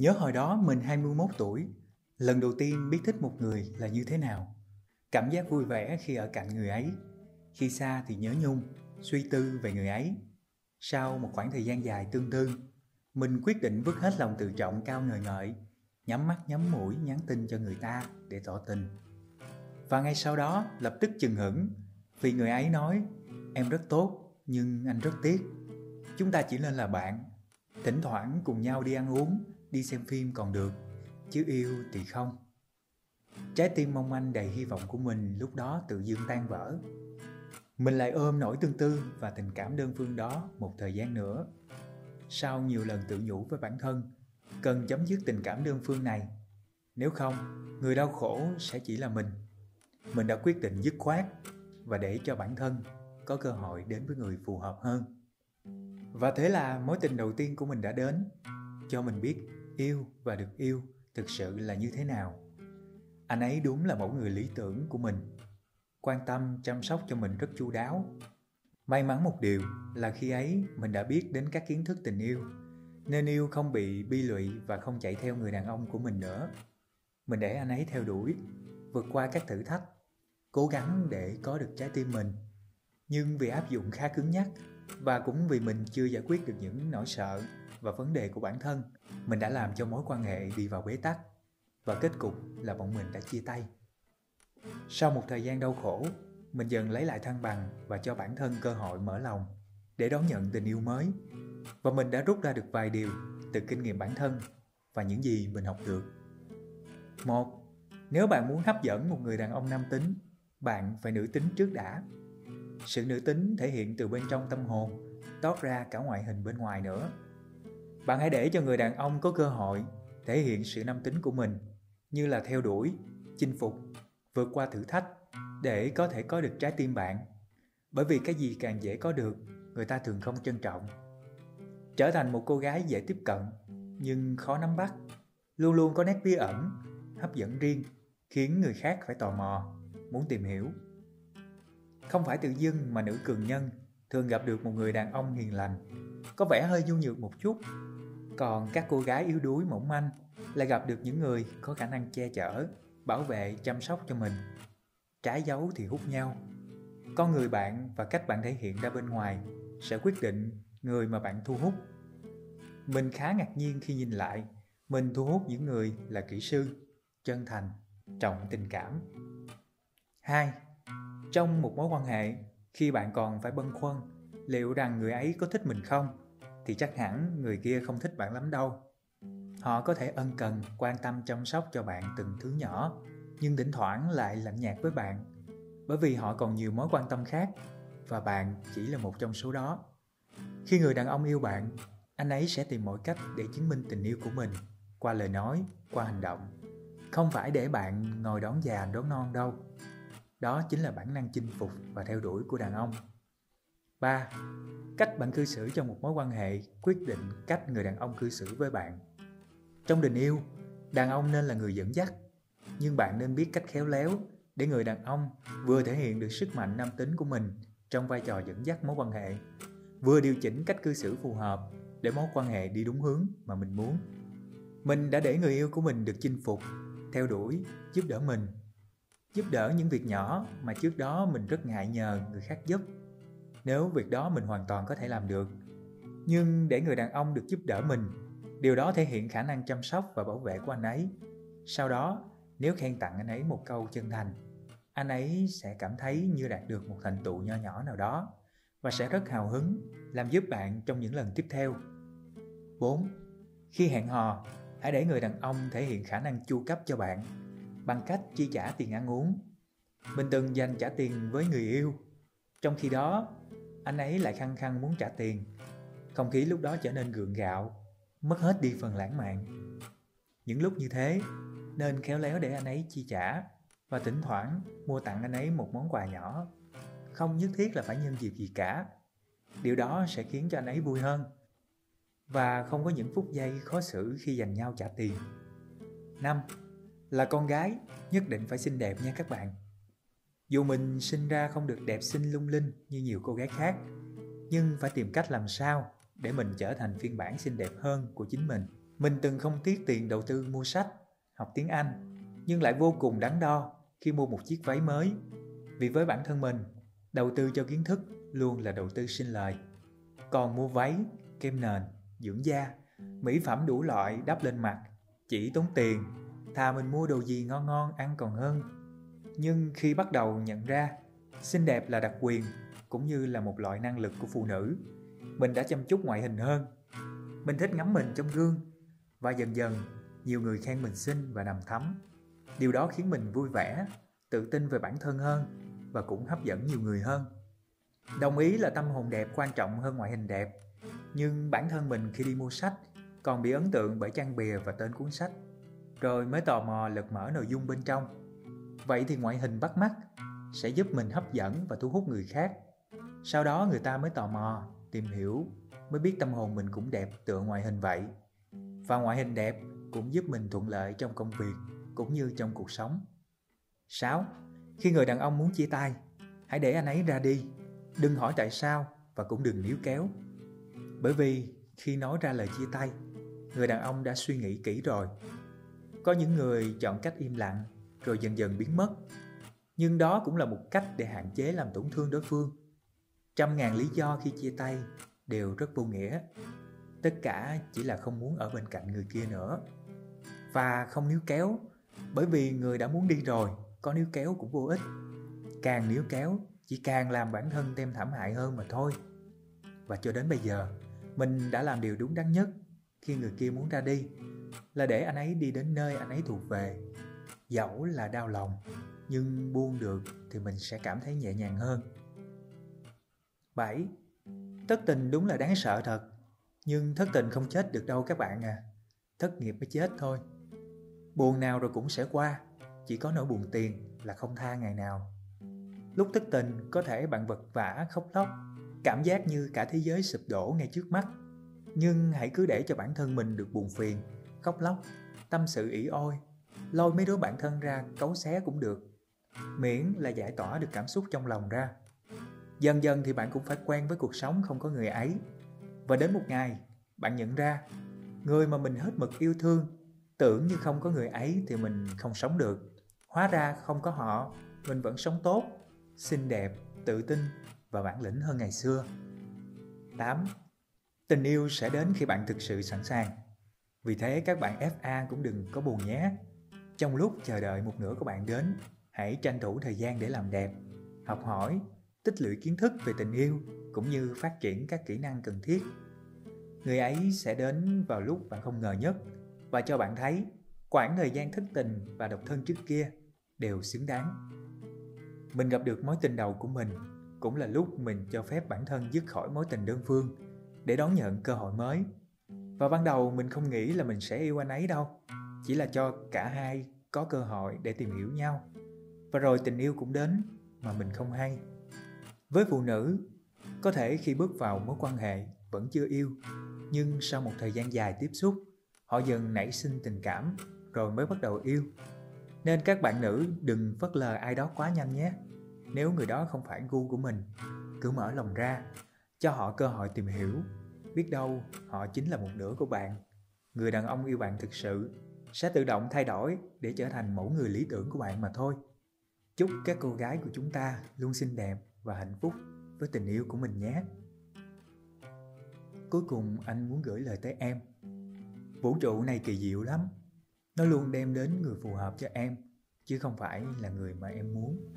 Nhớ hồi đó mình 21 tuổi, lần đầu tiên biết thích một người là như thế nào. Cảm giác vui vẻ khi ở cạnh người ấy, khi xa thì nhớ nhung, suy tư về người ấy. Sau một khoảng thời gian dài tương tư, mình quyết định vứt hết lòng tự trọng cao ngời ngợi, nhắm mắt nhắm mũi nhắn tin cho người ta để tỏ tình. Và ngay sau đó lập tức chừng hững vì người ấy nói em rất tốt nhưng anh rất tiếc. Chúng ta chỉ nên là bạn, thỉnh thoảng cùng nhau đi ăn uống, đi xem phim còn được, chứ yêu thì không. Trái tim mong manh đầy hy vọng của mình lúc đó tự dưng tan vỡ. Mình lại ôm nỗi tương tư và tình cảm đơn phương đó một thời gian nữa. Sau nhiều lần tự nhủ với bản thân, cần chấm dứt tình cảm đơn phương này. Nếu không, người đau khổ sẽ chỉ là mình. Mình đã quyết định dứt khoát và để cho bản thân có cơ hội đến với người phù hợp hơn. Và thế là mối tình đầu tiên của mình đã đến, cho mình biết yêu và được yêu thực sự là như thế nào. Anh ấy đúng là mẫu người lý tưởng của mình, quan tâm chăm sóc cho mình rất chu đáo. May mắn một điều là khi ấy mình đã biết đến các kiến thức tình yêu, nên yêu không bị bi lụy và không chạy theo người đàn ông của mình nữa. Mình để anh ấy theo đuổi, vượt qua các thử thách, cố gắng để có được trái tim mình. Nhưng vì áp dụng khá cứng nhắc và cũng vì mình chưa giải quyết được những nỗi sợ và vấn đề của bản thân, mình đã làm cho mối quan hệ đi vào bế tắc và kết cục là bọn mình đã chia tay. Sau một thời gian đau khổ, mình dần lấy lại thăng bằng và cho bản thân cơ hội mở lòng để đón nhận tình yêu mới. Và mình đã rút ra được vài điều từ kinh nghiệm bản thân và những gì mình học được. Một, nếu bạn muốn hấp dẫn một người đàn ông nam tính, bạn phải nữ tính trước đã. Sự nữ tính thể hiện từ bên trong tâm hồn, tót ra cả ngoại hình bên ngoài nữa. Bạn hãy để cho người đàn ông có cơ hội thể hiện sự nam tính của mình như là theo đuổi, chinh phục, vượt qua thử thách để có thể có được trái tim bạn. Bởi vì cái gì càng dễ có được, người ta thường không trân trọng. Trở thành một cô gái dễ tiếp cận nhưng khó nắm bắt, luôn luôn có nét bí ẩn, hấp dẫn riêng, khiến người khác phải tò mò, muốn tìm hiểu. Không phải tự dưng mà nữ cường nhân thường gặp được một người đàn ông hiền lành, có vẻ hơi nhu nhược một chút. Còn các cô gái yếu đuối mỏng manh lại gặp được những người có khả năng che chở, bảo vệ, chăm sóc cho mình. Trái dấu thì hút nhau. Con người bạn và cách bạn thể hiện ra bên ngoài sẽ quyết định người mà bạn thu hút. Mình khá ngạc nhiên khi nhìn lại, mình thu hút những người là kỹ sư, chân thành, trọng tình cảm. 2. Trong một mối quan hệ, khi bạn còn phải băn khoăn liệu rằng người ấy có thích mình không, thì chắc hẳn người kia không thích bạn lắm đâu. Họ có thể ân cần, quan tâm chăm sóc cho bạn từng thứ nhỏ, nhưng thỉnh thoảng lại lạnh nhạt với bạn, bởi vì họ còn nhiều mối quan tâm khác và bạn chỉ là một trong số đó. Khi người đàn ông yêu bạn, anh ấy sẽ tìm mọi cách để chứng minh tình yêu của mình qua lời nói, qua hành động. Không phải để bạn ngồi đón già đón non đâu. Đó chính là bản năng chinh phục và theo đuổi của đàn ông. 3. Cách bạn cư xử trong một mối quan hệ quyết định cách người đàn ông cư xử với bạn. Trong tình yêu, đàn ông nên là người dẫn dắt, nhưng bạn nên biết cách khéo léo để người đàn ông vừa thể hiện được sức mạnh nam tính của mình trong vai trò dẫn dắt mối quan hệ, vừa điều chỉnh cách cư xử phù hợp để mối quan hệ đi đúng hướng mà mình muốn. Mình đã để người yêu của mình được chinh phục, theo đuổi, giúp đỡ mình. Giúp đỡ những việc nhỏ mà trước đó mình rất ngại nhờ người khác giúp. Nếu việc đó mình hoàn toàn có thể làm được. Nhưng để người đàn ông được giúp đỡ mình Điều đó thể hiện khả năng chăm sóc và bảo vệ của anh ấy. Sau đó, nếu khen tặng anh ấy một câu chân thành, anh ấy sẽ cảm thấy như đạt được một thành tựu nho nhỏ nào đó và sẽ rất hào hứng làm giúp bạn trong những lần tiếp theo. 4. Khi hẹn hò, hãy để người đàn ông thể hiện khả năng chu cấp cho bạn bằng cách chi trả tiền ăn uống. Mình từng dành trả tiền với người yêu, trong khi đó anh ấy lại khăng khăng muốn trả tiền. Không khí lúc đó trở nên gượng gạo mất hết đi phần lãng mạn. Những lúc như thế, nên khéo léo để anh ấy chi trả và thỉnh thoảng mua tặng anh ấy một món quà nhỏ. Không nhất thiết là phải nhân dịp gì cả. Điều đó sẽ khiến cho anh ấy vui hơn và không có những phút giây khó xử khi dành nhau trả tiền. 5. Là con gái, nhất định phải xinh đẹp nha các bạn. Dù mình sinh ra không được đẹp xinh lung linh như nhiều cô gái khác, nhưng phải tìm cách làm sao để mình trở thành phiên bản xinh đẹp hơn của chính mình Mình từng không tiếc tiền đầu tư mua sách, học tiếng Anh, nhưng lại vô cùng đắn đo khi mua một chiếc váy mới. Vì với bản thân mình, đầu tư cho kiến thức luôn là đầu tư sinh lời. Còn mua váy, kem nền, dưỡng da, mỹ phẩm đủ loại đắp lên mặt, chỉ tốn tiền, thà mình mua đồ gì ngon ngon ăn còn hơn. Nhưng khi bắt đầu nhận ra, xinh đẹp là đặc quyền cũng như là một loại năng lực của phụ nữ, mình đã chăm chút ngoại hình hơn. Mình thích ngắm mình trong gương và dần dần nhiều người khen mình xinh và nằm thắm. Điều đó khiến mình vui vẻ, tự tin về bản thân hơn và cũng hấp dẫn nhiều người hơn. Đồng ý là tâm hồn đẹp quan trọng hơn ngoại hình đẹp, nhưng bản thân mình khi đi mua sách còn bị ấn tượng bởi trang bìa và tên cuốn sách, rồi mới tò mò lật mở nội dung bên trong. Vậy thì ngoại hình bắt mắt sẽ giúp mình hấp dẫn và thu hút người khác. Sau đó người ta mới tò mò, tìm hiểu, mới biết tâm hồn mình cũng đẹp tựa ngoại hình vậy. Và ngoại hình đẹp cũng giúp mình thuận lợi trong công việc cũng như trong cuộc sống. 6. Khi người đàn ông muốn chia tay, hãy để anh ấy ra đi. Đừng hỏi tại sao và cũng đừng níu kéo. Bởi vì khi nói ra lời chia tay, người đàn ông đã suy nghĩ kỹ rồi. Có những người chọn cách im lặng rồi dần dần biến mất. Nhưng đó cũng là một cách để hạn chế làm tổn thương đối phương. Trăm ngàn lý do khi chia tay đều rất vô nghĩa. Tất cả chỉ là không muốn ở bên cạnh người kia nữa. Và không níu kéo, bởi vì người đã muốn đi rồi, có níu kéo cũng vô ích. Càng níu kéo, chỉ càng làm bản thân thêm thảm hại hơn mà thôi. Và cho đến bây giờ, mình đã làm điều đúng đắn nhất khi người kia muốn ra đi là để anh ấy đi đến nơi anh ấy thuộc về. Dẫu là đau lòng, nhưng buông được thì mình sẽ cảm thấy nhẹ nhàng hơn. 7. Thất tình đúng là đáng sợ thật, nhưng thất tình không chết được đâu các bạn à. Thất nghiệp mới chết thôi. Buồn nào rồi cũng sẽ qua, chỉ có nỗi buồn tiền là không tha ngày nào. Lúc thất tình có thể bạn vật vã khóc lóc, cảm giác như cả thế giới sụp đổ ngay trước mắt. Nhưng hãy cứ để cho bản thân mình được buồn phiền, khóc lóc, tâm sự ỉ ôi, lôi mấy đứa bạn thân ra cấu xé cũng được. Miễn là giải tỏa được cảm xúc trong lòng ra. Dần dần thì bạn cũng phải quen với cuộc sống không có người ấy. Và đến một ngày, bạn nhận ra, người mà mình hết mực yêu thương, tưởng như không có người ấy thì mình không sống được. Hóa ra không có họ, mình vẫn sống tốt, xinh đẹp, tự tin và bản lĩnh hơn ngày xưa. 8. Tình yêu sẽ đến khi bạn thực sự sẵn sàng. Vì thế các bạn FA cũng đừng có buồn nhé. Trong lúc chờ đợi một nửa của bạn đến, hãy tranh thủ thời gian để làm đẹp, học hỏi, tích lũy kiến thức về tình yêu cũng như phát triển các kỹ năng cần thiết. Người ấy sẽ đến vào lúc bạn không ngờ nhất và cho bạn thấy quãng thời gian thất tình và độc thân trước kia đều xứng đáng. Mình gặp được mối tình đầu của mình cũng là lúc mình cho phép bản thân dứt khỏi mối tình đơn phương để đón nhận cơ hội mới. Và ban đầu mình không nghĩ là mình sẽ yêu anh ấy đâu, chỉ là cho cả hai có cơ hội để tìm hiểu nhau. Và rồi tình yêu cũng đến mà mình không hay. Với phụ nữ, có thể khi bước vào mối quan hệ vẫn chưa yêu, nhưng sau một thời gian dài tiếp xúc, họ dần nảy sinh tình cảm rồi mới bắt đầu yêu. Nên các bạn nữ đừng phớt lờ ai đó quá nhanh nhé. Nếu người đó không phải gu của mình, cứ mở lòng ra, cho họ cơ hội tìm hiểu. Biết đâu họ chính là một nửa của bạn. Người đàn ông yêu bạn thực sự sẽ tự động thay đổi để trở thành mẫu người lý tưởng của bạn mà thôi. Chúc các cô gái của chúng ta luôn xinh đẹp và hạnh phúc với tình yêu của mình nhé. Cuối cùng anh muốn gửi lời tới em. Vũ trụ này kỳ diệu lắm. Nó luôn đem đến người phù hợp cho em, chứ không phải là người mà em muốn.